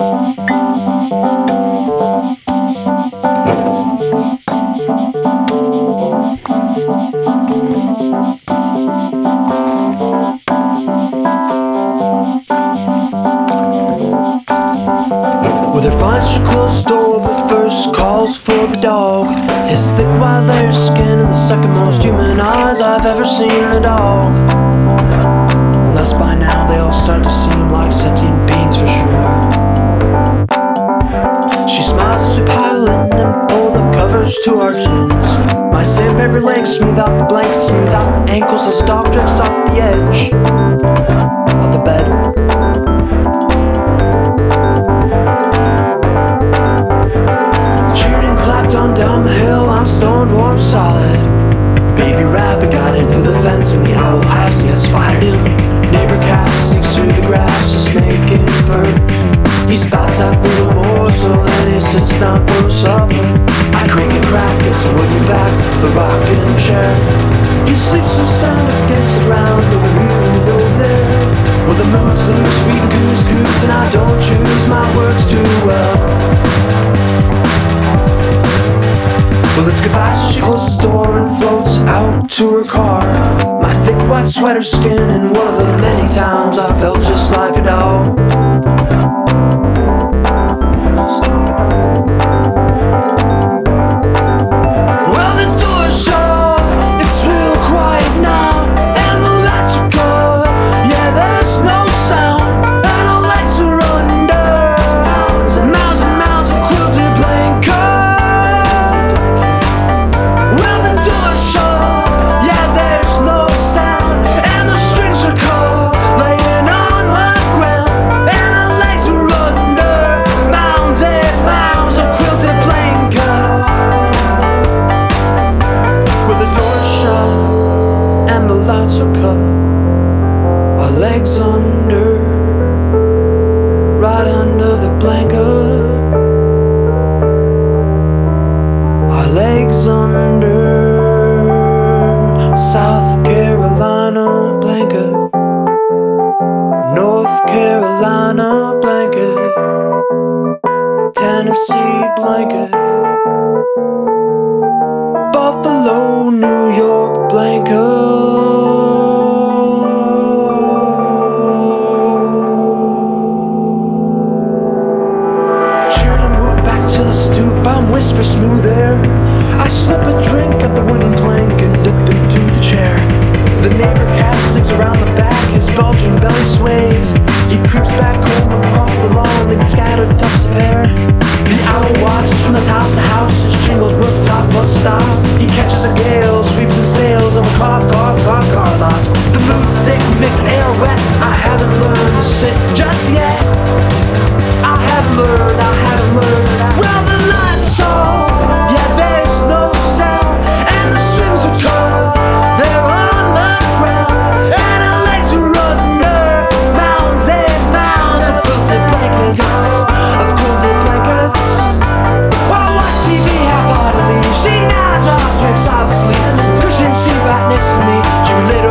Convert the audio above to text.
With her fine, she closed door, but first calls for the dog. His thick white layer skin and the second most human eyes I've ever seen in a dog. Covers to our chins. My sandpaper legs smooth out the blanket, smooth out the ankles as dog drifts off the edge of the bed. Cheered and clapped on down the hill, I'm stoned, warm, solid. Baby rabbit got in through the fence, and the owl has yet spotted him. Neighbor cat sneaks through the grass, a snake in fur. He spouts out little morsel, he sits down for supper. I creak and crack the wooden back the rocking chair. He sleeps so sound against the ground with a over there. Well, the moon's loose, sweet goose goose, and I don't choose my words too well. Well, it's goodbye, so she closes the door and floats out to her car. My thick white sweater skin, and one of the many times legs under, right under the blanket. Our legs under South Carolina blanket, North Carolina blanket, Tennessee blanket. Buffalo, New to the stoop. I'm whisper smooth air. I slip a drink at the wooden plank and dip into the chair. The neighbor cat sings around the back, his bulging belly sways. He creeps back home across the lawn, leaving scattered tufts of hair. The owl watches from the top of the house, his jingled rooftop bus stops. He catches a gale, sweeps his sails over car, car, car, car lots. The mood's thick, mixed air wet. I haven't learned little